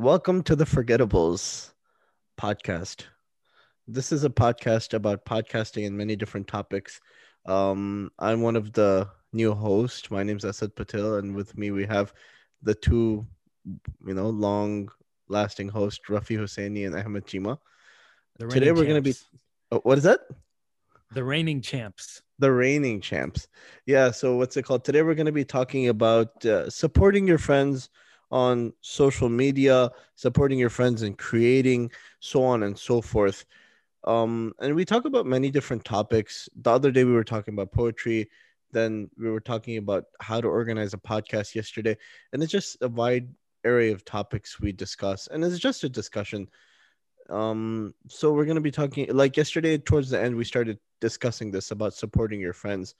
Welcome to the Forgettables podcast. This is a podcast about podcasting and many different topics. Um, I'm one of the new hosts. My name is Asad Patel, and with me we have the two, you know, long-lasting hosts, Rafi Hosseini and Ahmed Cheema. Today we're going to be. Oh, what is that? The reigning champs. The reigning champs. Yeah. So what's it called? Today we're going to be talking about uh, supporting your friends on social media, supporting your friends and creating, so on and so forth. Um, and we talk about many different topics. The other day we were talking about poetry. Then we were talking about how to organize a podcast yesterday, and it's just a wide area of topics we discuss, and it's just a discussion. Um, so we're gonna be talking like yesterday towards the end we started discussing this about supporting your friends.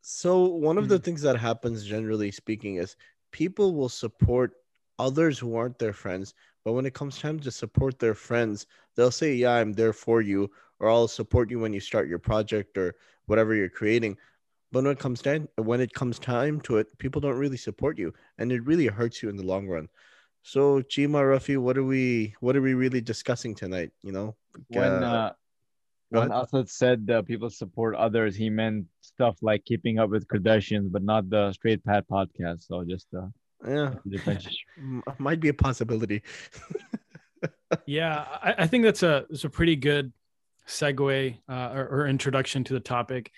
So one of mm-hmm. the things that happens generally speaking is people will support others who aren't their friends, but when it comes time to support their friends, they'll say, "Yeah, I'm there for you," or "I'll support you when you start your project or whatever you're creating." But when it comes down, when it comes time to it, people don't really support you, and it really hurts you in the long run. So, Cheema Rafi, what are we what are we really discussing tonight? You know, when uh, when Asad said uh, people support others, he meant stuff like keeping up with Kardashians, but not the Straight Pat podcast. So just uh, yeah, might be a possibility. yeah, I, I, think that's a it's a pretty good segue uh, or, or, introduction to the topic.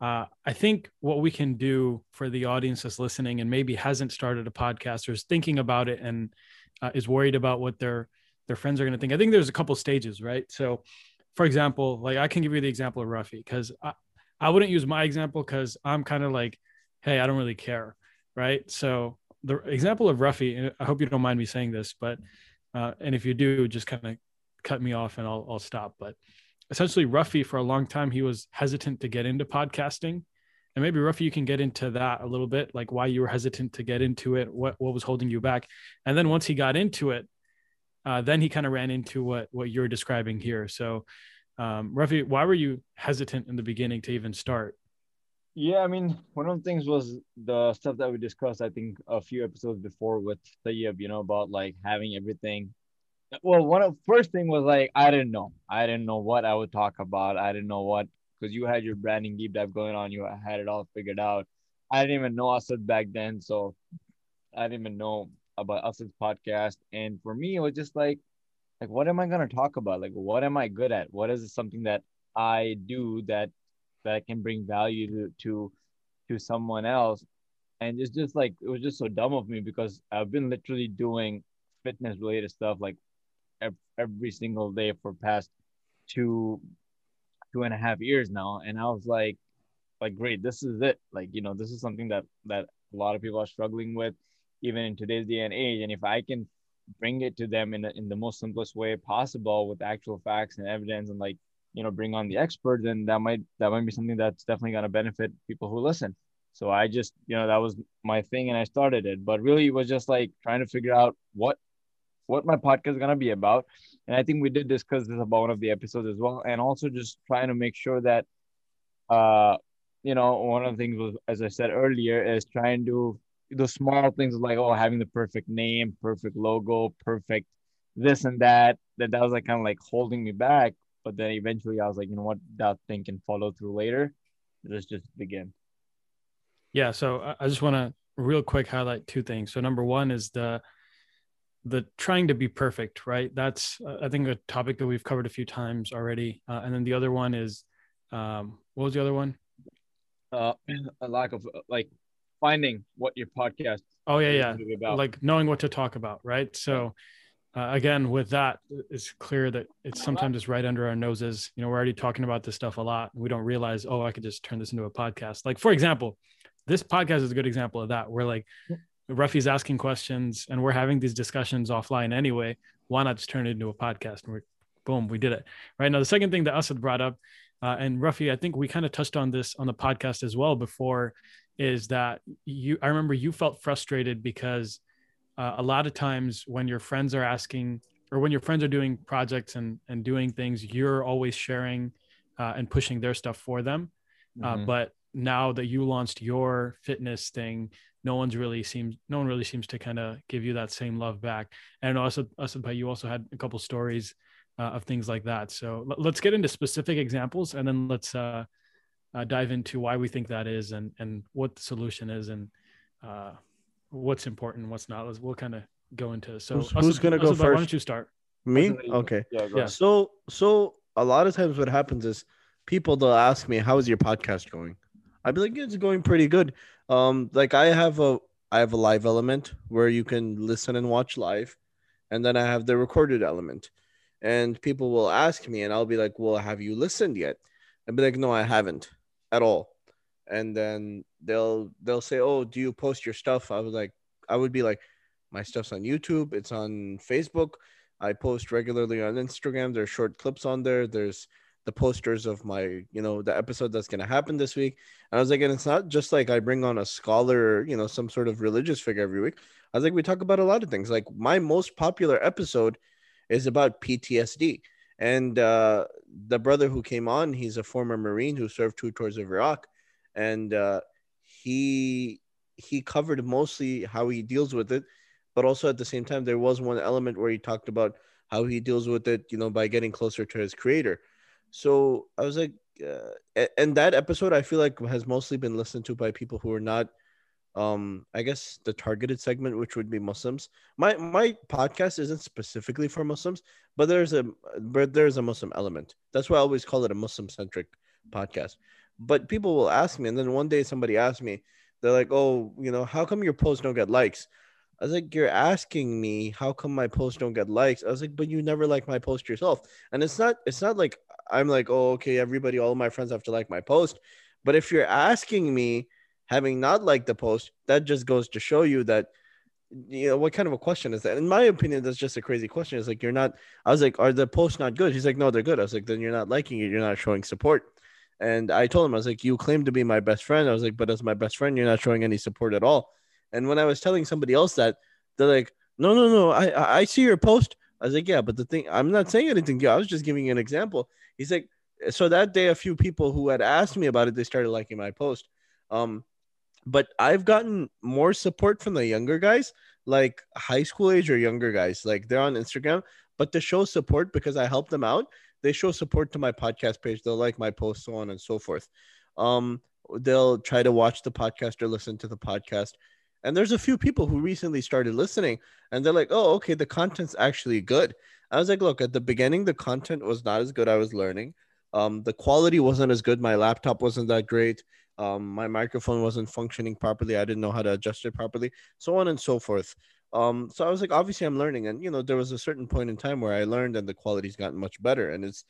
Uh, I think what we can do for the audience that's listening and maybe hasn't started a podcast or is thinking about it and uh, is worried about what their their friends are going to think. I think there's a couple stages, right? So, for example, like I can give you the example of Rafi because I, I wouldn't use my example because I'm kind of like, hey, I don't really care, right? So the example of Rafi, I hope you don't mind me saying this, but uh, and if you do, just kind of cut me off and I'll I'll stop. But essentially, Rafi for a long time he was hesitant to get into podcasting, and maybe Rafi you can get into that a little bit, like why you were hesitant to get into it, what what was holding you back, and then once he got into it, uh, then he kind of ran into what what you're describing here. So, um, Rafi, why were you hesitant in the beginning to even start? Yeah, I mean, one of the things was the stuff that we discussed, I think, a few episodes before with Tayyib, you know, about like having everything. Well, one of first thing was like I didn't know. I didn't know what I would talk about. I didn't know what because you had your branding deep dive going on. You had it all figured out. I didn't even know I Asad back then, so I didn't even know about Asad's podcast. And for me, it was just like, like, what am I gonna talk about? Like, what am I good at? What is something that I do that that I can bring value to to, to someone else and it's just like it was just so dumb of me because i've been literally doing fitness related stuff like every single day for past two two and a half years now and i was like like great this is it like you know this is something that that a lot of people are struggling with even in today's day and age and if i can bring it to them in, in the most simplest way possible with actual facts and evidence and like you know bring on the expert then that might that might be something that's definitely going to benefit people who listen. So i just you know that was my thing and i started it. But really it was just like trying to figure out what what my podcast is going to be about. And i think we did discuss this about one of the episodes as well. And also just trying to make sure that uh you know one of the things was as i said earlier is trying to the small things like oh having the perfect name perfect logo perfect this and that that that was like kind of like holding me back but then eventually I was like, you know what, that thing can follow through later. Let's just begin. Yeah. So I just want to real quick highlight two things. So number one is the the trying to be perfect, right? That's uh, I think a topic that we've covered a few times already. Uh, and then the other one is, um, what was the other one? Uh, a lack of like finding what your podcast. Oh yeah, yeah. Like knowing what to talk about, right? So uh, again with that it's clear that it's sometimes it's right under our noses. You know we're already talking about this stuff a lot. We don't realize oh i could just turn this into a podcast. Like for example this podcast is a good example of that. Where like Rafi's asking questions and we're having these discussions offline anyway. Why not just turn it into a podcast? And we're boom we did it right? Now the second thing that Asad brought up uh, and Rafi, I think we kind of touched on this on the podcast as well before, is that you I remember you felt frustrated because uh, a lot of times when your friends are asking or when your friends are doing projects and, and doing things, you're always sharing uh, and pushing their stuff for them. Uh, mm-hmm. Uh, but now that you launched your fitness thing, no one's really seems no one really seems to kind of give you that same love back. And also, Asad you also had a couple stories uh, of things like that. So let's get into specific examples, and then let's uh, dive into why we think that is, and and what the solution is, and uh, what's important, what's not. Let's, we'll kind of go into. So who's, who's gonna go first? Why don't you start? Me? Okay. Yeah. yeah. So so a lot of times what happens is people they'll ask me, "How is your podcast going?" I'd be like, "It's going pretty good." Um, like I have a I have a live element where you can listen and watch live, and then I have the recorded element. And people will ask me, and I'll be like, "Well, have you listened yet?" I'd be like, "No, I haven't at all." And then they'll they'll say, "Oh, do you post your stuff?" I was like, I would be like, "My stuff's on YouTube. It's on Facebook. I post regularly on Instagram. There's short clips on there. There's the posters of my, you know, the episode that's going to happen this week. And I was like, and it's not just like I bring on a scholar, you know, some sort of religious figure every week. I was like, we talk about a lot of things. Like my most popular episode is about PTSD. And uh, the brother who came on, he's a former Marine who served two tours of Iraq. And uh, he he covered mostly how he deals with it but also at the same time there was one element where he talked about how he deals with it you know by getting closer to his creator so i was like uh, and that episode i feel like has mostly been listened to by people who are not um i guess the targeted segment which would be muslims my my podcast isn't specifically for muslims but there's a but there's a muslim element that's why i always call it a muslim centric podcast but people will ask me and then one day somebody asked me they're like oh you know how come your posts don't get likes I was like, you're asking me how come my posts don't get likes? I was like, but you never like my post yourself. And it's not, it's not like I'm like, oh, okay, everybody, all my friends have to like my post. But if you're asking me, having not liked the post, that just goes to show you that, you know, what kind of a question is that? In my opinion, that's just a crazy question. It's like, you're not, I was like, are the posts not good? He's like, no, they're good. I was like, then you're not liking it. You're not showing support. And I told him, I was like, you claim to be my best friend. I was like, but as my best friend, you're not showing any support at all. And when I was telling somebody else that, they're like, no, no, no, I I see your post. I was like, yeah, but the thing, I'm not saying anything. Yeah, I was just giving you an example. He's like, so that day, a few people who had asked me about it, they started liking my post. Um, but I've gotten more support from the younger guys, like high school age or younger guys. Like they're on Instagram, but to show support because I help them out, they show support to my podcast page. They'll like my posts, so on and so forth. Um, they'll try to watch the podcast or listen to the podcast. And there's a few people who recently started listening and they're like, oh, okay, the content's actually good. I was like, look, at the beginning, the content was not as good. I was learning. Um, the quality wasn't as good. My laptop wasn't that great. Um, my microphone wasn't functioning properly. I didn't know how to adjust it properly, so on and so forth. Um, so I was like, obviously, I'm learning. And, you know, there was a certain point in time where I learned and the quality's gotten much better and it's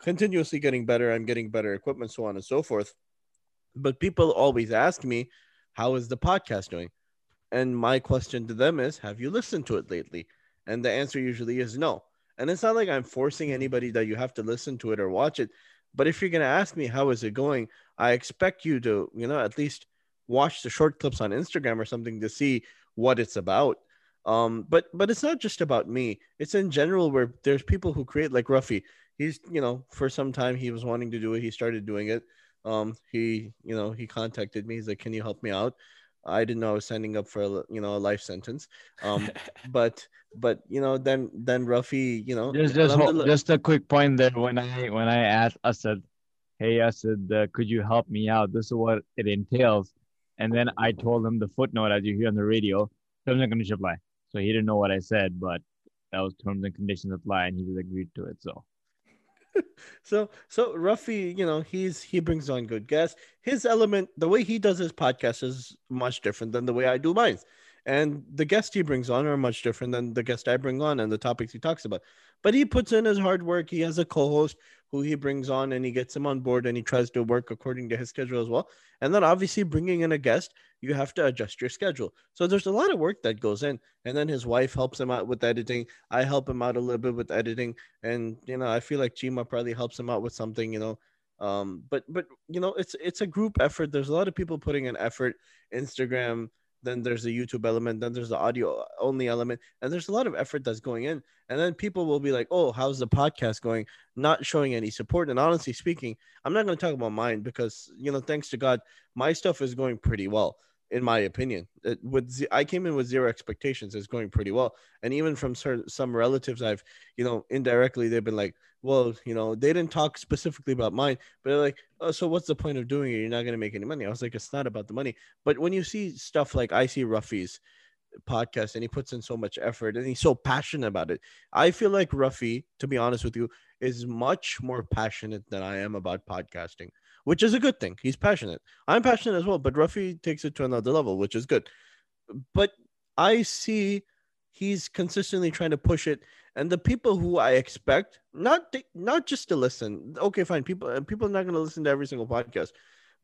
continuously getting better. I'm getting better equipment, so on and so forth. But people always ask me, how is the podcast doing? And my question to them is, have you listened to it lately? And the answer usually is no. And it's not like I'm forcing anybody that you have to listen to it or watch it. But if you're going to ask me, how is it going? I expect you to, you know, at least watch the short clips on Instagram or something to see what it's about. Um, but but it's not just about me. It's in general where there's people who create like Rafi. He's you know for some time he was wanting to do it. He started doing it. Um, he you know he contacted me. He's like, can you help me out? I didn't know I was signing up for a you know a life sentence. Um, but but you know then then Rafi, you know just just just a quick point there. When I when I asked, I said, "Hey, I said, uh, could you help me out? This is what it entails." And then I told him the footnote as you hear on the radio, terms and conditions apply. So he didn't know what I said, but that was terms and conditions apply, and he just agreed to it. So so so Rafi, you know, he's he brings on good guests. His element, the way he does his podcast is much different than the way I do mine. And the guests he brings on are much different than the guest I bring on and the topics he talks about. But he puts in his hard work. He has a co-host who he brings on and he gets him on board and he tries to work according to his schedule as well. And then obviously bringing in a guest, you have to adjust your schedule. So there's a lot of work that goes in. And then his wife helps him out with editing. I help him out a little bit with editing. And you know, I feel like Cheema probably helps him out with something, you know. Um, but but you know, it's it's a group effort. There's a lot of people putting in effort. Instagram, then there's the YouTube element, then there's the audio only element, and there's a lot of effort that's going in. And then people will be like, "Oh, how's the podcast going?" Not showing any support. And honestly speaking, I'm not going to talk about mine because you know, thanks to God, my stuff is going pretty well. In my opinion. It, with z- I came in with zero expectations. It's going pretty well, and even from certain, some relatives, I've you know indirectly they've been like, well, you know, they didn't talk specifically about mine, but they're like, oh, so what's the point of doing it? You're not gonna make any money. I was like, it's not about the money. But when you see stuff like I see Rafi's podcast and he puts in so much effort and he's so passionate about it, I feel like Rafi, to be honest with you, is much more passionate than I am about podcasting which is a good thing. He's passionate. I'm passionate as well, but Rafi takes it to another level, which is good. But I see he's consistently trying to push it, and the people who I expect not not just to listen. Okay, fine. People people are not going to listen to every single podcast,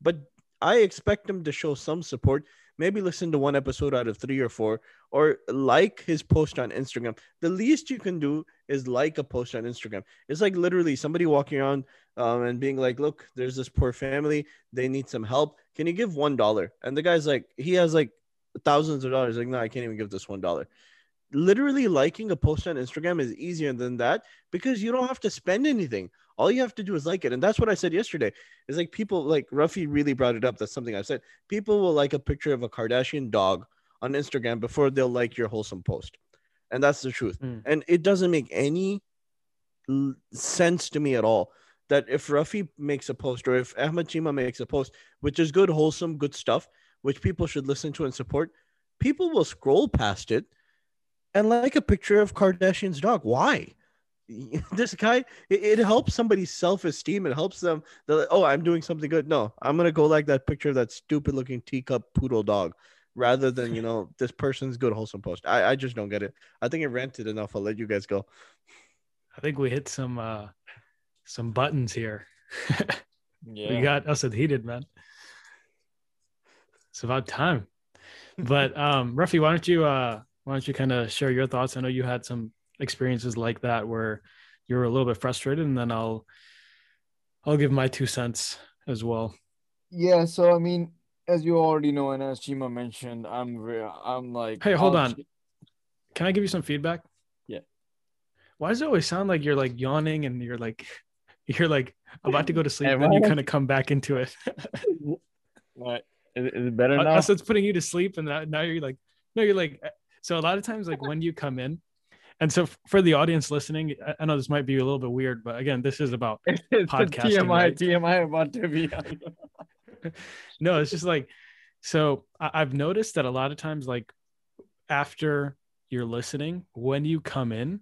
but I expect them to show some support. Maybe listen to one episode out of three or four, or like his post on Instagram. The least you can do is like a post on Instagram. It's like literally somebody walking around um, and being like, "Look, there's this poor family. They need some help. Can you give one? And the guy's like, he has like thousands of dollars. Like, no, I can't even give this one dollar. Literally, liking a post on Instagram is easier than that because you don't have to spend anything. All you have to do is like it, and that's what I said yesterday. Is like people like Rafi really brought it up. That's something I've said. People will like a picture of a Kardashian dog on Instagram before they'll like your wholesome post, and that's the truth. Mm. And it doesn't make any sense to me at all that if Rafi makes a post or if Ahmed Cheema makes a post, which is good, wholesome, good stuff, which people should listen to and support, people will scroll past it and like a picture of Kardashian's dog. Why? this guy, it, it helps somebody's self esteem. It helps them. Like, oh, I'm doing something good. No, I'm gonna go like that picture of that stupid looking teacup poodle dog, rather than you know this person's good wholesome post. I I just don't get it. I think it rented enough. I'll let you guys go. I think we hit some uh some buttons here. yeah. We got us heated, man. It's about time. But um Rafi, why don't you uh why don't you kind of share your thoughts? I know you had some experiences like that where you were a little bit frustrated, and then I'll I'll give my two cents as well. Yeah, so I mean, as you already know, and as Cheema mentioned, I'm I'm like, hey, hold on. Can I give you some feedback? Yeah. Why does it always sound like you're like yawning and you're like you're like about to go to sleep, and then you kind of come back into it. what is, is it better uh, now? Uh, so it's putting you to sleep, and now you're like, no, you're like. Uh, so a lot of times, like when you come in, and so for the audience listening, I know this might be a little bit weird, but again, this is about it's podcasting. TMI, right? TMI about to be. no, it's just like, so I've noticed that a lot of times, like after you're listening, when you come in,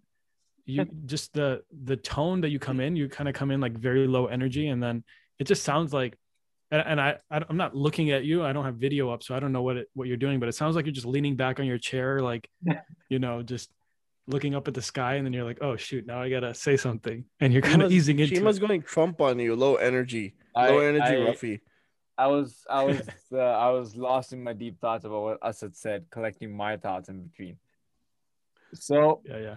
you just the the tone that you come in you kind of come in like very low energy and then it just sounds like and, and I, I i'm not looking at you i don't have video up so i don't know what it what you're doing but it sounds like you're just leaning back on your chair like you know just looking up at the sky and then you're like oh shoot now i gotta say something and you're kind of easing into Cheema's it. going trump on you low energy low I, energy I, rafi I was I was uh, I was lost in my deep thoughts about what Asad said, collecting my thoughts in between. So yeah, yeah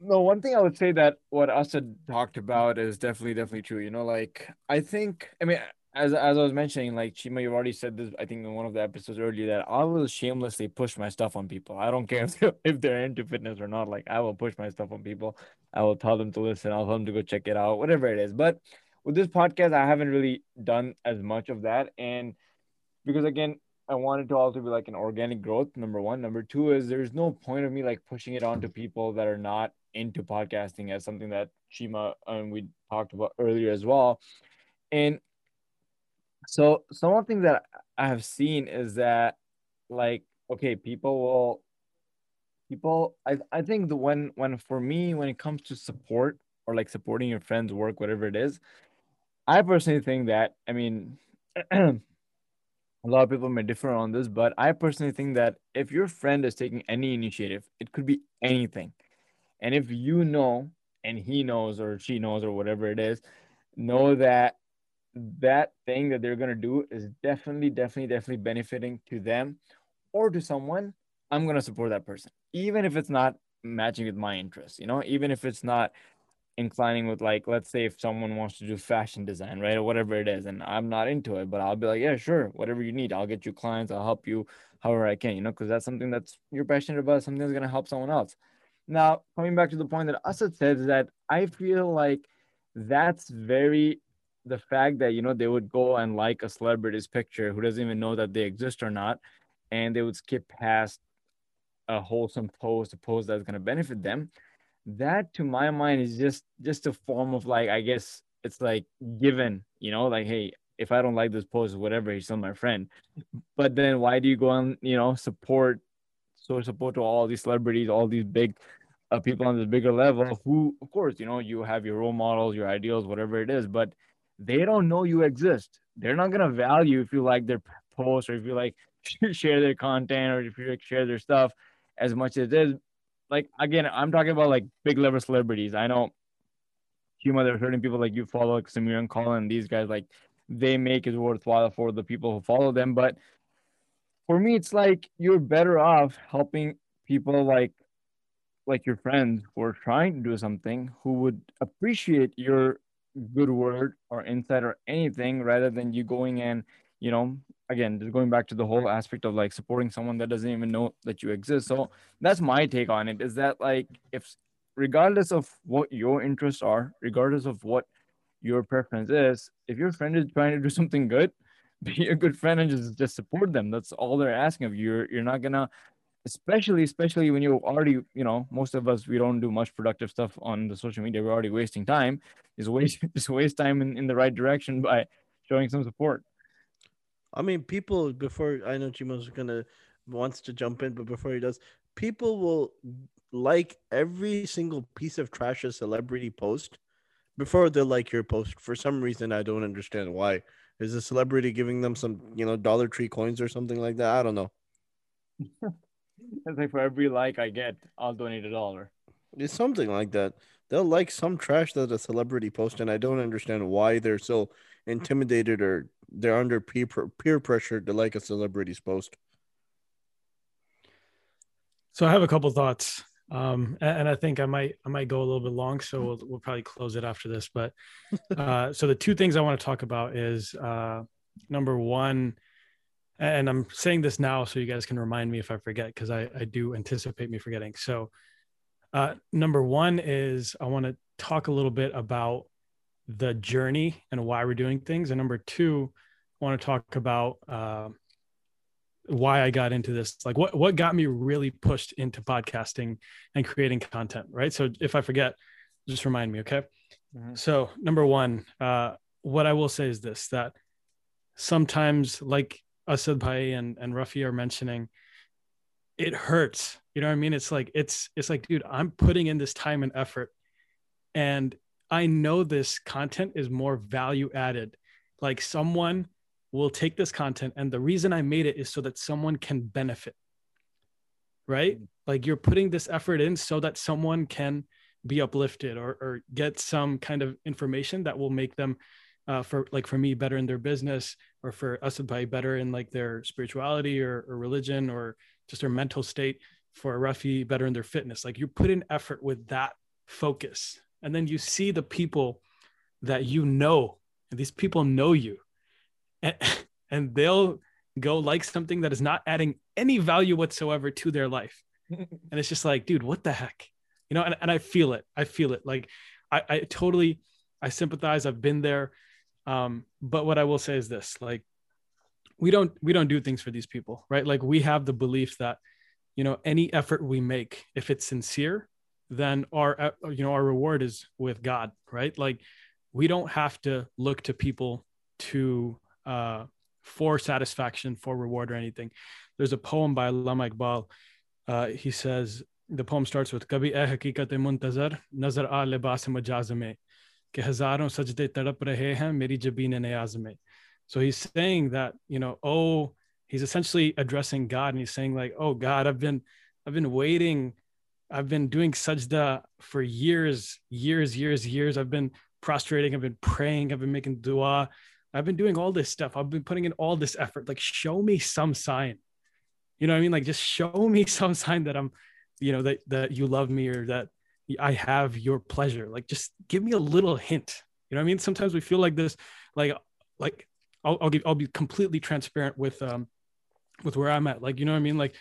no one thing i would say that what Asad talked about is definitely definitely true. You know like i think i mean as, as i was mentioning like cheema you've already said this i think in one of the episodes earlier that i will shamelessly push my stuff on people. I don't care if they're, if they're into fitness or not. Like i will push my stuff on people. I will tell them to listen. I'll tell them to go check it out whatever it is. But with this podcast i haven't really done as much of that. And because again I wanted to also be like an organic growth. Number one. Number two is there's no point of me like pushing it on to people that are not into podcasting as something that Cheema and we talked about earlier as well. And so some of the things that I have seen is that like okay, people will people I, I think the when when for me when it comes to support or like supporting your friends work whatever it is i personally think that i mean a lot of people may differ on this but i personally think that if your friend is taking any initiative it could be anything. And if you know, and he knows, or she knows, or whatever it is, know that that thing that they're going to do is definitely, definitely, definitely benefiting to them or to someone, I'm going to support that person, even if it's not matching with my interests, you know, even if it's not inclining with like let's say if someone wants to do fashion design right or whatever it is and i'm not into it but i'll be like yeah sure whatever you need i'll get you clients i'll help you however i can you know because that's something that's you're passionate about something that's going to help someone else now, coming back to the point that Asad said, that I feel like that's very the fact that you know they would go and like a celebrity's picture who doesn't even know that they exist or not and they would skip past a wholesome post, a post that's going to benefit them. That, to my mind, is just just a form of like, I guess it's like given, you know, like, hey, if I don't like this post, whatever, he's still my friend. But then why do you go and you know support, so support to all these celebrities, all these big uh, people on this bigger level who, of course, you know, you have your role models, your ideals, whatever it is, but they don't know you exist. They're not gonna value if you like their post or if you like share their content or if you like share their stuff as much as it is. Like again, I'm talking about like big level celebrities. I know Huma, there are certain people like you follow, like Samir and Colin, these guys, like they make it worthwhile for the people who follow them. But for me, it's like you're better off helping people like like your friends who are trying to do something who would appreciate your good word or insight or anything rather than you going and you know again just going back to the whole mm-hmm. aspect of like supporting someone that doesn't even know that you exist. So that's my take on it is that like if regardless of what your interests are regardless of what your preference is if your friend is trying to do something good be a good friend and just just support them. That's all they're asking of you. You're, you're not gonna especially especially when you're already you know most of us we don't do much productive stuff on the social media. We're already wasting time. Just waste just waste time in, in the right direction by showing some support I mean, people before I know Cheema's gonna wants to jump in, but before he does, people will like every single piece of trash a celebrity post before they like your post. For some reason, I don't understand why. Is a celebrity giving them some, you know, Dollar Tree coins or something like that? I don't know. it's like for every like I get, I'll donate a dollar. It's something like that. They'll like some trash that a celebrity post, and I don't understand why they're so intimidated or they're under peer peer pressure to like a celebrity's post. So I have a couple thoughts, um, and, I think I might I might go a little bit long, so we'll, we'll probably close it after this. But uh, so the two things I want to talk about is uh, number one, and I'm saying this now so you guys can remind me if I forget because I, I do anticipate me forgetting. So uh, number one is I want to talk a little bit about the journey and why we're doing things. And number two, want to talk about uh, why I got into this. Like what what got me really pushed into podcasting and creating content. Right. So if I forget, just remind me. Okay. Mm-hmm. So number one, uh, what I will say is this: that sometimes, like Asad Bhai and and Rafi are mentioning, it hurts. You know what I mean? It's like it's it's like, dude, I'm putting in this time and effort, and I know this content is more value added. Like someone will take this content, and the reason I made it is so that someone can benefit. Right? Mm-hmm. Like you're putting this effort in so that someone can be uplifted or, or get some kind of information that will make them uh, for like for me better in their business or for Asad Bhai better in like their spirituality or, or religion or just their mental state for Rafi better in their fitness like you put in effort with that focus and then you see the people that you know and these people know you and, and they'll go like something that is not adding any value whatsoever to their life. And it's just like dude what the heck? You know and, and i feel it. I feel it. Like I, I totally i sympathize. I've been there. Um, but what i will say is this like we don't we don't do things for these people right? Like we have the belief that you know any effort we make if it's sincere then our uh, you know our reward is with god right? Like we don't have to look to people to uh, for satisfaction, for reward, or anything. There's a poem by Allama Iqbal. Uh, he says, the poem starts with Kabhi eh hakikat muntazar nazar a libas majazme ke hazaron sajde tadap rahe hain meri jabine niyaz. So he's saying that, you know, oh, he's essentially addressing God and he's saying like, oh God, I've been, I've been waiting. I've been doing sajda for years, years, years, years. I've been prostrating. I've been praying. I've been making dua. I've been doing all this stuff. I've been putting in all this effort. Like, show me some sign. You know what I mean? Like, just show me some sign that I'm, you know, that that you love me or that I have your pleasure. Like, just give me a little hint. You know what I mean? Sometimes we feel like this, like, like I'll, I'll give, I'll be completely transparent with, um, with where I'm at. Like, you know what I mean? Like,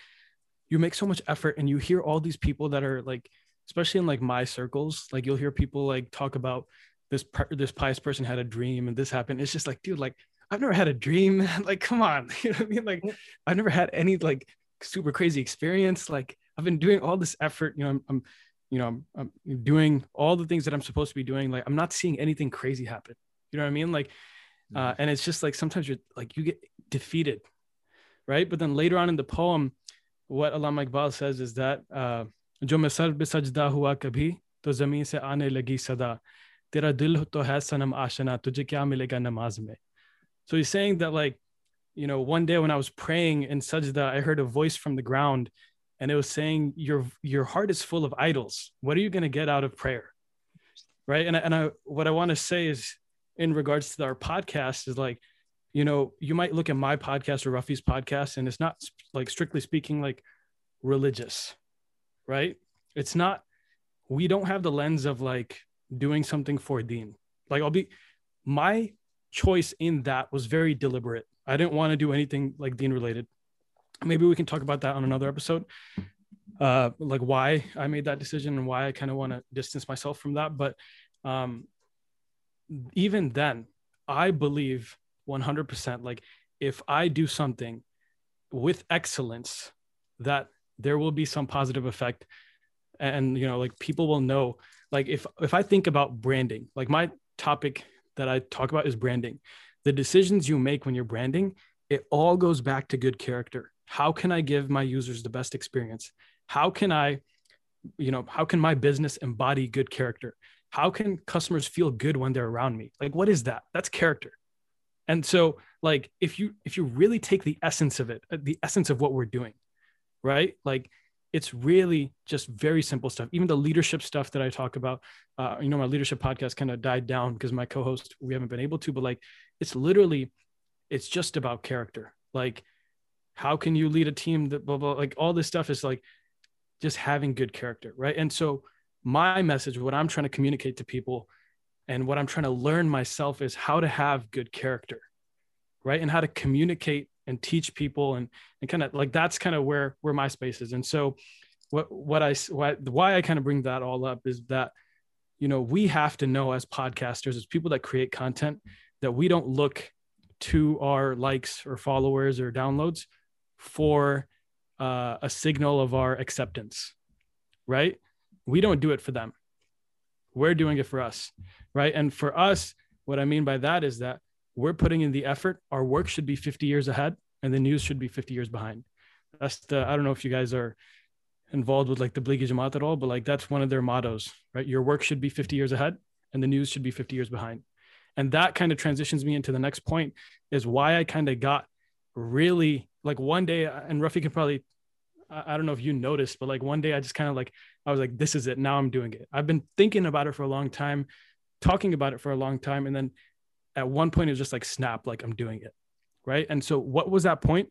you make so much effort and you hear all these people that are like especially in like my circles like you'll hear people like talk about this this pious person had a dream and this happened it's just like dude like I've never had a dream. like, come on. You know what I mean? Like, I've never had any like super crazy experience. Like, I've been doing all this effort. You know, I'm, I'm you know, I'm, I'm doing all the things that I'm supposed to be doing. Like, I'm not seeing anything crazy happen. You know what I mean? Like, uh, and it's just like sometimes you're like you get defeated, right? But then later on in the poem, what Allama Iqbal says is that uh, जो मैं sir पे सजदा हुआ कभी तो जमीन से आने लगी सदा tera dil to hai sanam ashana, tujhe kya milega namaz mein? So he's saying that like, you know, one day when I was praying in sajda, I heard a voice from the ground and it was saying, your, your heart is full of idols. What are you going to get out of prayer? Right. And, and I, what I want to say is in regards to our podcast is like, you know, you might look at my podcast or Rafi's podcast and it's not like strictly speaking, like religious, right? It's not, we don't have the lens of like, doing something for Deen. Like I'll be my choice in that was very deliberate. I didn't want to do anything like Deen related. Maybe we can talk about that on another episode. Uh like why I made that decision and why I kind of want to distance myself from that. But um even then, I believe 100% like if I do something with excellence that there will be some positive effect and you know like people will know like if if i think about branding like my topic that i talk about is branding. The decisions you make when you're branding it all goes back to good character. How can i give my users the best experience? How can i you know how can my business embody good character? How can customers feel good when they're around me? Like what is that? That's character. And so like if you if you really take the essence of it uh, the essence of what we're doing right? Like it's really just very simple stuff. Even the leadership stuff that I talk about, uh, you know, my leadership podcast kind of died down because my co-host we haven't been able to. But like, it's literally, it's just about character. Like, how can you lead a team that blah blah? Like all this stuff is like just having good character, right? And so my message, what I'm trying to communicate to people, and what I'm trying to learn myself is how to have good character, right? And how to communicate and teach people and and kind of like that's kind of where where my space is. And so what what i why, why i kind of bring that all up is that you know we have to know as podcasters as people that create content that we don't look to our likes or followers or downloads for uh, a signal of our acceptance right? We don't do it for them. We're doing it for us right? And for us what i mean by that is that we're putting in the effort. Our work should be 50 years ahead and the news should be 50 years behind. That's the, I don't know if you guys are involved with like Tablighi Jamaat at all, but like that's one of their mottos, right? Your work should be 50 years ahead and the news should be 50 years behind. And that kind of transitions me into the next point is why I kind of got really like one day, and Rafi can probably, I don't know if you noticed, but like one day I just kind of like, I was like, this is it. Now I'm doing it. I've been thinking about it for a long time, talking about it for a long time. And then at one point it was just like snap like i'm doing it right? And so what was that point?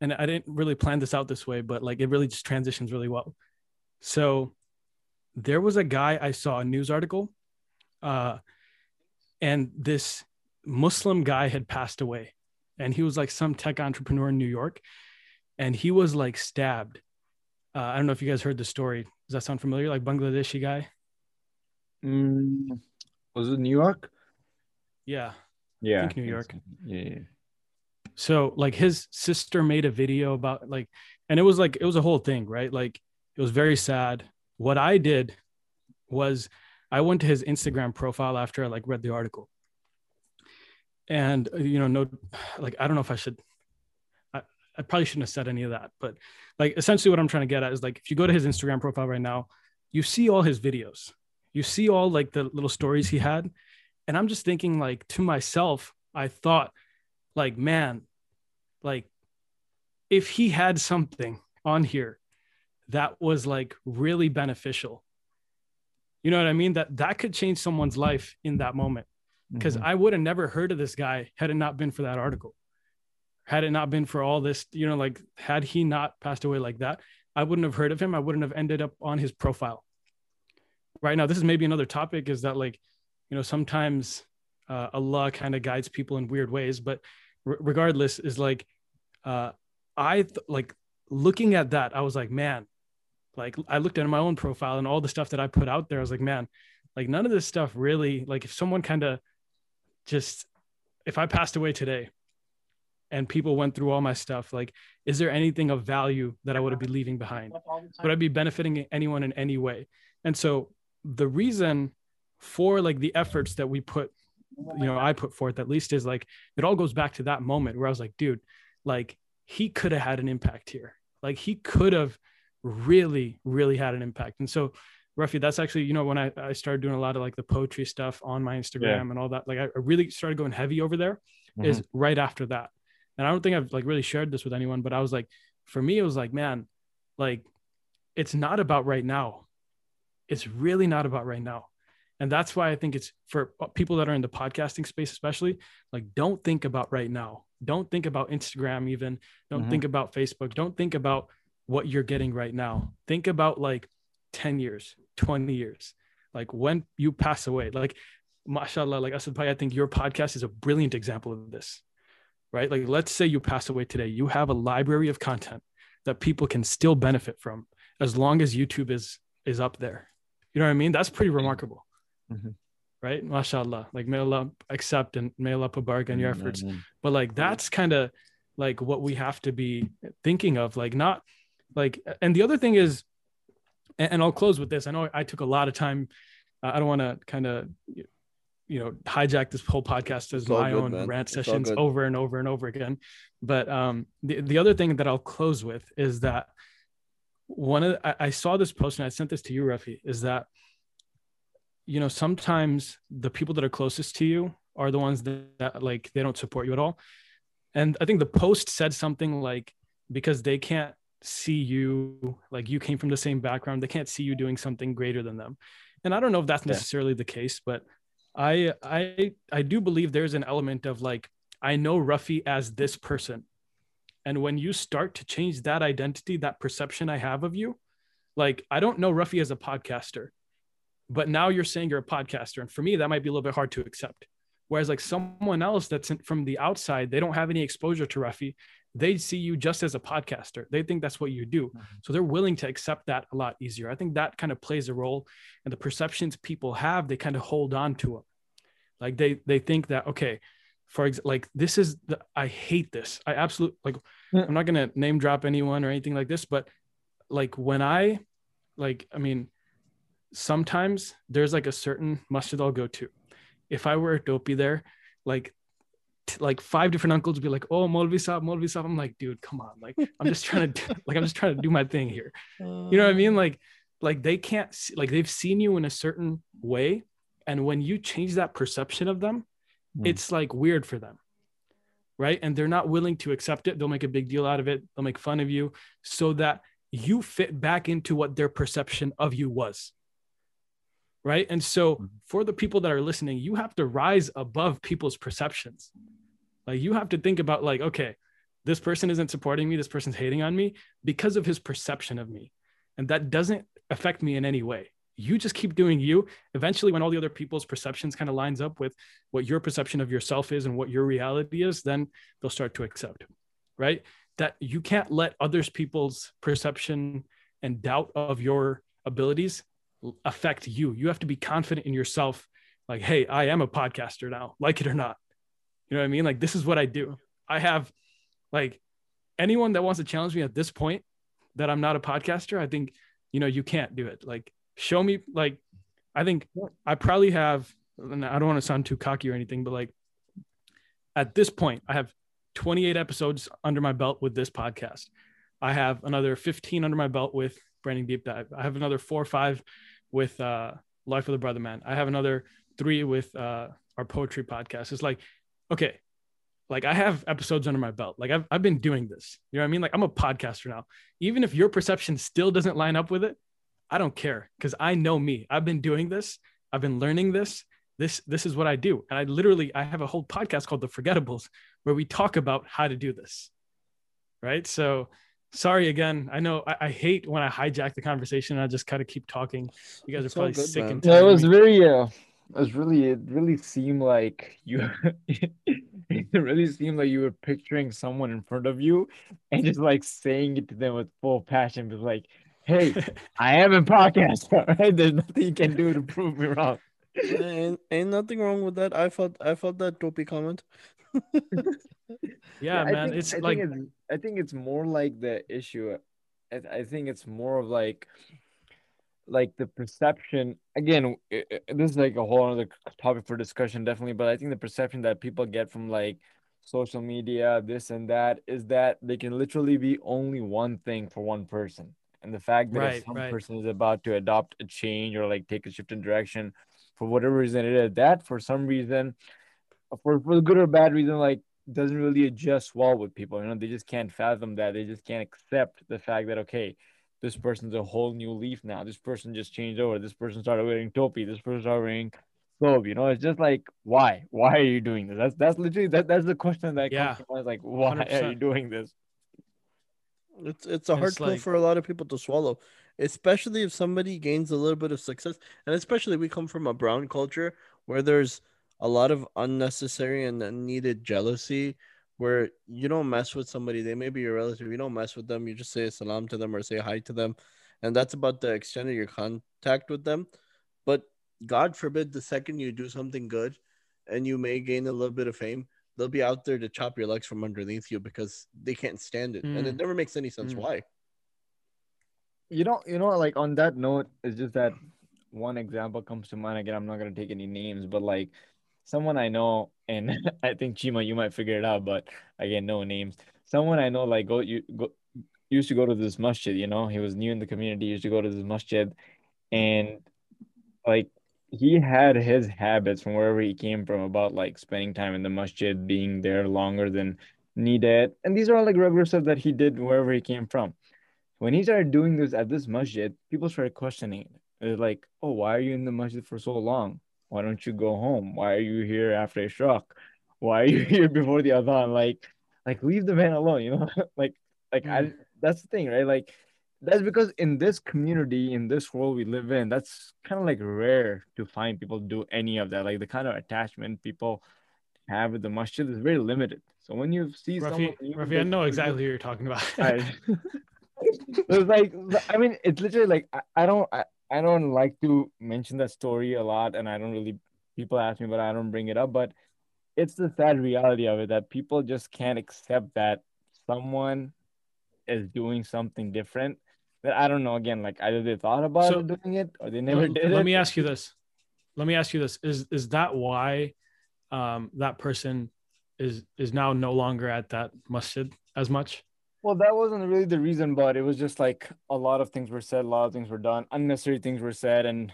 And i didn't really plan this out this way but like it really just transitions really well. So there was a guy i saw a news article uh, and this muslim guy had passed away and he was like some tech entrepreneur in new york and he was like stabbed. Uh, i don't know if you guys heard the story. Does that sound familiar? Like bangladeshi guy? Mm, was it new york yeah. Yeah. New York. Yeah. So like his sister made a video about like, and it was like it was a whole thing, right? Like it was very sad. What I did was I went to his Instagram profile after I like read the article. And you know, no like I don't know if I should I, I probably shouldn't have said any of that, but like essentially what I'm trying to get at is like if you go to his Instagram profile right now, you see all his videos. You see all like the little stories he had and i'm just thinking like to myself i thought like man like if he had something on here that was like really beneficial you know what i mean? That that could change someone's life in that moment. Because mm-hmm. i would have never heard of this guy had it not been for that article. Had it not been for all this you know like had he not passed away like that i wouldn't have heard of him. I wouldn't have ended up on his profile. Right now this is maybe another topic is that like you know sometimes uh, allah kind of guides people in weird ways but r- regardless is like uh, i th- like looking at that i was like man like i looked at my own profile and all the stuff that i put out there i was like man like none of this stuff really like if someone kind of just if I passed away today and people went through all my stuff, like, is there anything of value that I would be leaving behind? Would I be benefiting anyone in any way? And so the reason for like the efforts that we put, you know, I put forth at least is like, it all goes back to that moment where I was like, dude, like he could have had an impact here. Like he could have really, really had an impact. And so Rafi, that's actually, you know, when I, I started doing a lot of like the poetry stuff on my Instagram yeah. and all that, like I really started going heavy over there. Mm-hmm. Is right after that. And I don't think I've like really shared this with anyone, but I was like, for me, it was like, man, like it's not about right now. It's really not about right now. And that's why I think it's for people that are in the podcasting space, especially like, don't think about right now. Don't think about Instagram, even. Don't mm-hmm. think about Facebook. Don't think about what you're getting right now. Think about like 10 years, 20 years, like when you pass away. Like, mashallah, like Asad Bhai, I think your podcast is a brilliant example of this, right? Like, let's say you pass away today, you have a library of content that people can still benefit from as long as YouTube is is up there. You know what I mean? That's pretty remarkable. Mm-hmm. Right? Mashallah. Like may Allah accept and may Allah put barak in your efforts. Mm-hmm. But like that's kind of like what we have to be thinking of. Like not like and the other thing is and, and I'll close with this. I know I took a lot of time. Uh, I don't want to kind of you know hijack this whole podcast as my good, own man. rant it's sessions over and over and over again but um the, the other thing that i'll close with is that one of the, I, I, saw this post and i sent this to you Rafi, is that you know sometimes the people that are closest to you are the ones that, that like they don't support you at all. And i think the post said something like because they can't see you like you came from the same background they can't see you doing something greater than them. And i don't know if that's necessarily yeah. the case but i i i do believe there's an element of like i know rafi as this person. And when you start to change that identity that perception i have of you like i don't know rafi as a podcaster but now you're saying you're a podcaster and for me that might be a little bit hard to accept whereas like someone else that's in, from the outside they don't have any exposure to rafi they see you just as a podcaster. They think that's what you do. Mm-hmm. So they're willing to accept that a lot easier. I think that kind of plays a role and the perceptions people have, they kind of hold on to them. Like they they think that okay, for example, like this is the I hate this. I absolutely like. I'm not going to name drop anyone or anything like this, but like when I like I mean sometimes there's like a certain masjid I'll go to. If I were a topi there, like like five different uncles be like, "Oh, Molvi Saab, Molvi Saab." I'm like, dude, come on, like I'm just trying to do, like I'm just trying to do my thing here. You know what I mean? Like, like they can't see, like they've seen you in a certain way, and when you change that perception of them, mm. it's like weird for them, right? And they're not willing to accept it. They'll make a big deal out of it. They'll make fun of you so that you fit back into what their perception of you was right? And so mm-hmm. for the people that are listening, you have to rise above people's perceptions. Like you have to think about like, okay, this person isn't supporting me, this person's hating on me because of his perception of me. And that doesn't affect me in any way. You just keep doing you. Eventually, when all the other people's perceptions kind of lines up with what your perception of yourself is and what your reality is, then they'll start to accept, right? That you can't let others people's perception and doubt of your abilities affect you. You have to be confident in yourself. Like, hey, I am a podcaster now, like it or not. You know what I mean? Like, this is what I do. I have like anyone that wants to challenge me at this point that I'm not a podcaster, I think, you know, you can't do it. Like, show me, like, I think I probably have, and I don't want to sound too cocky or anything, but like at this point, I have 28 episodes under my belt with this podcast. I have another 15 under my belt with Branding Deep Dive. I have another four or five with uh, Life of the Brother Man. I have another three with uh, our poetry podcast. It's like, okay, like I have episodes under my belt. Like I've, I've been doing this. You know what I mean? Like I'm a podcaster now. Even if your perception still doesn't line up with it, I don't care because I know me. I've been doing this. I've been learning this. This this is what I do. And I literally I have a whole podcast called The Forgettables where we talk about how to do this. Right. So sorry again. I know I, I, hate when I hijack the conversation. And I just kind of keep talking. You guys it's are probably good, sick man. and tired. Yeah, it was very uh it was really it really seemed like you it really seemed like you were picturing someone in front of you and just like saying it to them with full passion, but like, hey, I am a podcast, right? There's nothing you can do to prove me wrong. ain't, ain't nothing wrong with that. I felt I felt that topi comment. Yeah, I man. think- it's I like think it's, I think it's more like the issue. I, I think it's more of like like the perception again i- i- this is like a whole other topic for discussion definitely but i think the perception that people get from like social media this and that is that they can literally be only one thing for one person and the fact that Right, if some right. person is about to adopt a change or like take a shift in direction for whatever reason it is that for some reason for, for the good or bad reason like doesn't really adjust well with people you know they just can't fathom that they just can't accept the fact that okay this person's a whole new leaf now. This person just changed over. This person started wearing topi. This person started wearing robe. You know, it's just like, why? Why are you doing this? That's that's literally that, that's the question that Yeah. comes to mind. Like, why are you doing this? It's it's a hard It's pill like- for a lot of people to swallow, especially if somebody gains a little bit of success, and especially we come from a brown culture where there's a lot of unnecessary and unneeded jealousy, where you don't mess with somebody. They may be your relative. You don't mess with them. You just say salam to them or say hi to them, and that's about the extent of your contact with them. But God forbid, the second you do something good, and you may gain a little bit of fame, they'll be out there to chop your legs from underneath you because they can't stand it, and it Mm. never makes any sense Mm. why. You know, you know, like on that note, it's just that one example comes to mind. Again, I'm not gonna take any names, but like someone I know, and I think Cheema, you might figure it out, but again, no names. Someone I know, like go you go used to go to this masjid, you know, he was new in the community, used to go to this masjid, and like he had his habits from wherever he came from about like spending time in the masjid, being there longer than needed. And these are all like regular stuff that he did wherever he came from. When he started doing this at this masjid, people started questioning it. Like, oh, why are you in the masjid for so long? Why don't you go home? Why are you here after Ishraq? Why are you here before the Adhan? Like, like leave the man alone, you know? like, like I mm. that's the thing, right? Like that's because in this community, in this world we live in, that's kind of like rare to find people do any of that. Like the kind of attachment people have with the masjid is very limited. So when you see someone, Rafi, you Rafi, I know exactly who you're talking about. I, it's like I mean, it's literally like I, I don't I, I don't like to mention that story a lot, and I don't really people ask me, but I don't bring it up. But it's the sad reality of it that people just can't accept that someone is doing something different. That I don't know. Again, like either they thought about So- doing it or they never let, did it. let me ask you this. Let me ask you this. Is is that why um that person is is now no longer at that masjid as much? Well, that wasn't really the reason, but it was just like a lot of things were said, a lot of things were done, unnecessary things were said, and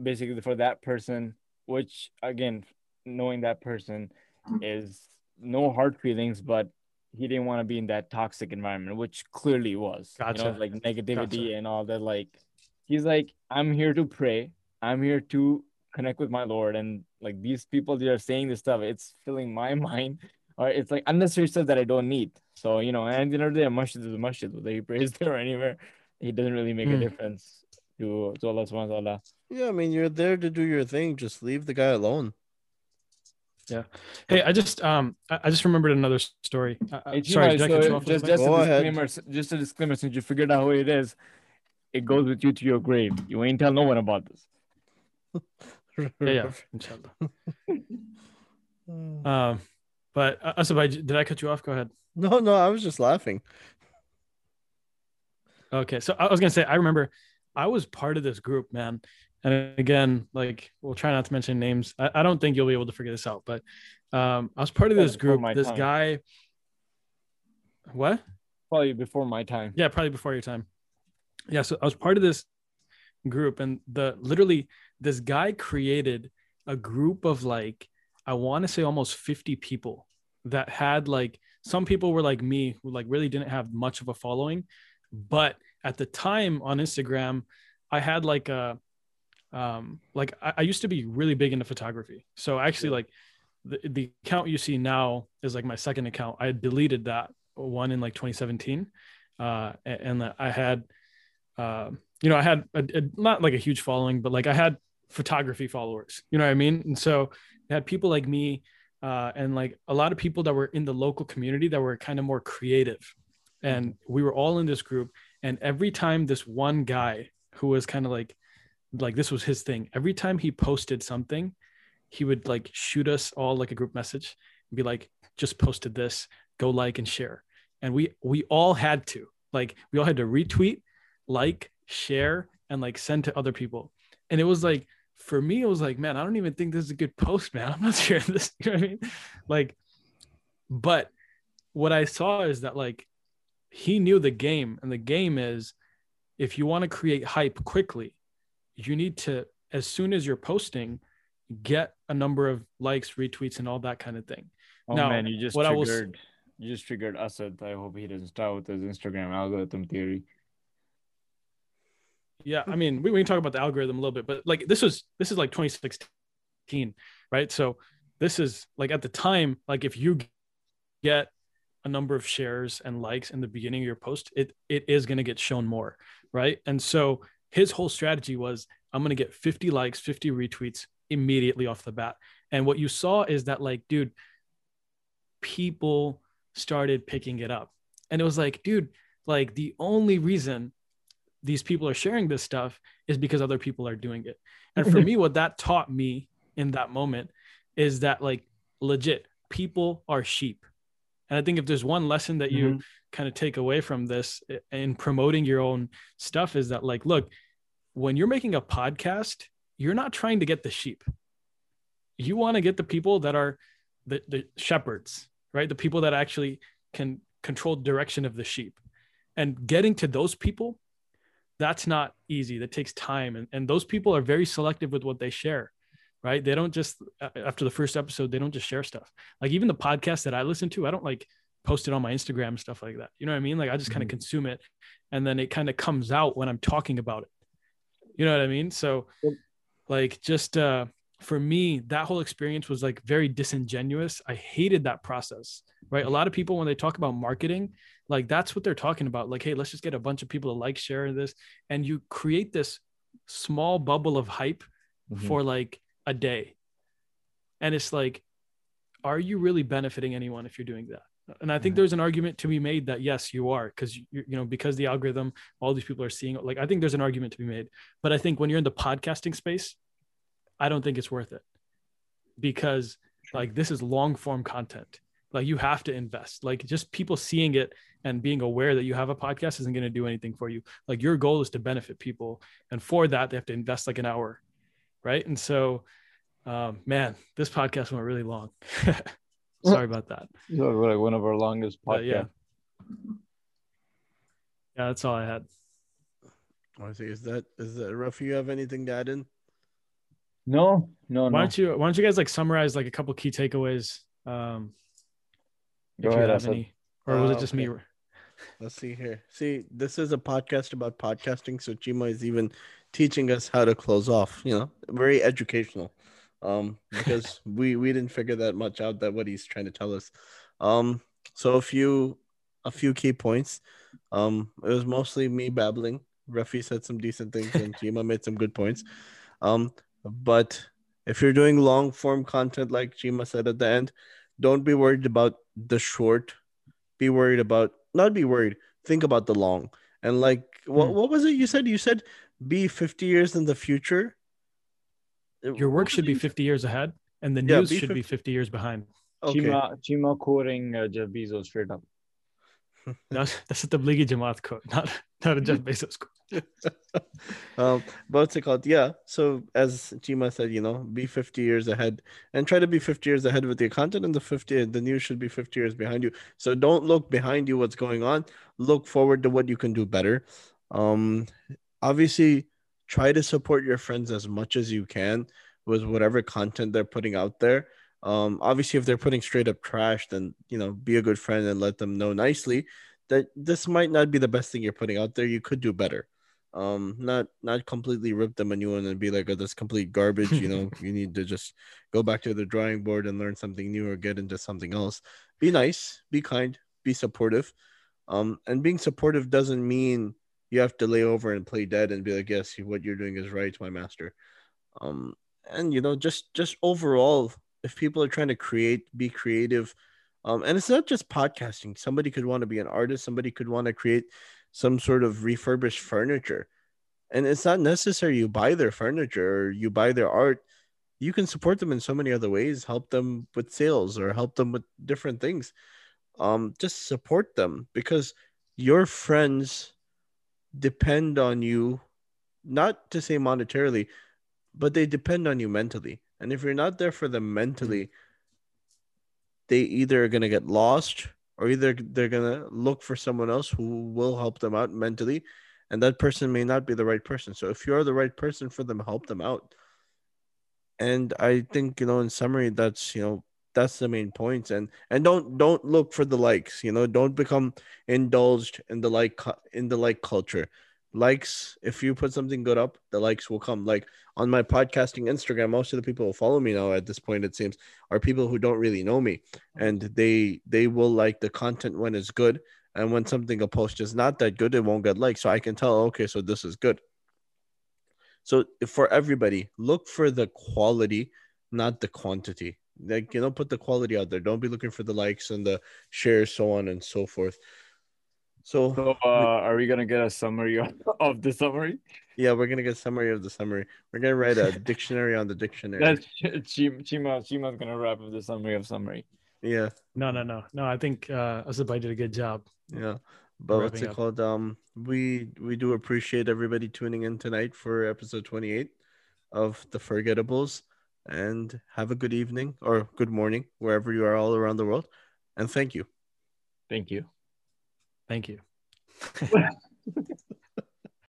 basically for that person, which again, knowing that person is no hard feelings, but he didn't want to be in that toxic environment, which clearly was. You know, Gotcha. like negativity Gotcha. and all that. Like he's like, I'm here to pray. I'm here to connect with my Lord. And like these people that are saying this stuff, it's filling my mind. Or it's like unnecessary stuff that I don't need. So, you know, and at the end of the day, a masjid is a masjid, whether he prays there or anywhere, it doesn't really make a Hmm. difference to, to Allah subhanahu wa ta'ala. Yeah, I mean, you're there to do your thing. Just leave the guy alone. Yeah. Hey, I just um I, I just remembered another story. Uh, uh, Hey, sorry, Cheema, so cut just, just a disclaimer, s- just a disclaimer, since you figured out who it is, it goes with you to your grave. You ain't tell no one about this. yeah, yeah, inshallah. Um, but uh, Asabai, did I cut you off? Go ahead. No, no, I was just laughing. Okay, so I was gonna say I remember I was part of this group, man. And again, like we'll try not to mention names. I, I don't think you'll be able to figure this out, but um, I was part of this group. my This time. guy, what? Probably before my time. Yeah, probably before your time. Yeah, so I was part of this group, and the literally this guy created a group of like I want to say almost 50 people that had like some people were like me who like really didn't have much of a following, but at the time on Instagram, I had like a um like I, I used to be really big into photography. So actually Yeah. like the, the account you see now is like my second account. I deleted that one in like 2017 uh, and that I had, uh, you know, I had a, a- not like a huge following, but like I had photography followers, you know what I mean? And so had people like me uh, and like a lot of people that were in the local community that were kind of more creative. And we were all in this group. And every time this one guy who was kind of like, like this was his thing, every time he posted something, he would like shoot us all like a group message and be like, just posted this go like and share and we we all had to like we all had to retweet like share and like send to other people and it was like for me it was like man i don't even think this is a good post man i'm not sharing this you know what i mean like but what i saw is that like he knew the game and the game is if you want to create hype quickly you need to as soon as you're posting get a number of likes retweets and all that kind of thing Oh Now, man, you just what I was- triggered. You just triggered Asad. I hope he doesn't start with his Instagram algorithm theory. Yeah, I mean, we, we can talk about the algorithm a little bit, but like this was this is like 2016, right? So this is like at the time, like if you get a number of shares and likes in the beginning of your post, it it is going to get shown more, right? And so his whole strategy was I'm going to get 50 likes, 50 retweets immediately off the bat. And what you saw is that like, dude, people started picking it up. And it was like, dude, like the only reason these people are sharing this stuff is because other people are doing it. And for mm-hmm. me, what that taught me in that moment is that like legit people are sheep. And I think if there's one lesson that you mm-hmm. kind of take away from this in promoting your own stuff is that like, look, when you're making a podcast, you're not trying to get the sheep. You want to get the people that are the, the shepherds, right? The people that actually can control direction of the sheep. And getting to those people that's not easy. That takes time. And, and those people are very selective with what they share right? They don't just uh, after the first episode they don't just share stuff. Like even the podcast that i listen to i don't like post it on my instagram and stuff like that. You know what i mean? Like i just kind of Mhm. consume it and then it kind of comes out when i'm talking about it. You know what i mean? So like just uh for me that whole experience was like very disingenuous. I hated that process right? A lot of people when they talk about marketing like that's what they're talking about. Like hey let's just get a bunch of people to like share this. And you create this small bubble of hype Mhm. for like a day. And it's like are you really benefiting anyone if you're doing that? And i think there's an argument to be made that yes you are because you, you know because the algorithm all these people are seeing like i think there's an argument to be made. But i think when you're in the podcasting space i don't think it's worth it because like this is long form content. Like you have to invest. Like just people seeing it and being aware that you have a podcast isn't going to do anything for you. Like your goal is to benefit people and for that they have to invest like an hour right? And so um, man this podcast went really long. Sorry about that. So like one of our longest But yeah. yeah that's all i had. I think is that is that rough? You have anything to add in? No, no, why no. don't you why don't you guys like summarize like a couple key takeaways um Go if you have Asad. any or was Uh, it just me. Let's see here. See, this is a podcast about podcasting, so Cheema is even teaching us how to close off. You know, very educational. Um, because we we didn't figure that much out that what he's trying to tell us. Um, so a few a few key points. Um, it was mostly me babbling. Rafi said some decent things, and Cheema made some good points. Um, but if you're doing long form content like Cheema said at the end, don't be worried about the short. Be worried about not be worried think about the long. And like what, Hmm. what was it you said? You said be 50 years in the future? Your work was should be 50 years ahead and the Yeah, news be should be 50 50 years behind. Okay. Cheema, Cheema quoting uh, Jeff Bezos straight up. that's that's a Tablighi Jamaat quote not not a Jeff Bezos quote. Um but what's it called? Yeah so as Cheema said you know be 50 years ahead and try to be 50 years ahead with your content and the 50 the news should be 50 years behind you. So don't look behind you what's going on. Look forward to what you can do better. Um obviously try to support your friends as much as you can with whatever content they're putting out there um obviously if they're putting straight up trash then you know be a good friend and let them know nicely that this might not be the best thing you're putting out there. You could do better. Um not not completely rip them a new one and be like oh that's complete garbage you know? You need to just go back to the drawing board and learn something new or get into something else. Be nice be kind be supportive. Um and being supportive doesn't mean you have to lay over and play dead and be like yes what you're doing is right my master. Um and you know just just overall if people are trying to create be creative um and it's not just podcasting. Somebody could want to be an artist somebody could want to create some sort of refurbished furniture. And it's not necessary you buy their furniture or you buy their art. You can support them in so many other ways help them with sales or help them with different things. Um just support them because your friends depend on you not to say monetarily but they depend on you mentally and if you're not there for them mentally mm-hmm. they either are going to get lost or either they're going to look for someone else who will help them out mentally and that person may not be the right person. So if you're the right person for them help them out. And i think you know in summary that's you know that's the main points. And and don't don't look for the likes you know don't become indulged in the like in the like culture likes if you put something good up the likes will come. Like on my podcasting instagram most of the people who follow me now at this point it seems are people who don't really know me. And they they will like the content when it's good. And when something a post is not that good it won't get liked so i can tell okay so this is good. So for everybody look for the quality not the quantity. Like you know put the quality out there. Don't be looking for the likes and the shares so on and so forth so, so uh, are we gonna get a summary of the summary? Yeah, we're gonna get a summary of the summary. We're gonna write a dictionary on the dictionary. That's Cheema. Cheema's gonna wrap up the summary of summary. Yeah. No, no, no, no. I think uh Azubai did a good job. Yeah, but what's it up. called? Um, we we do appreciate everybody tuning in tonight for episode twenty eight of the Forgettables, and have a good evening or good morning wherever you are all around the world, and thank you. Thank you. Thank you.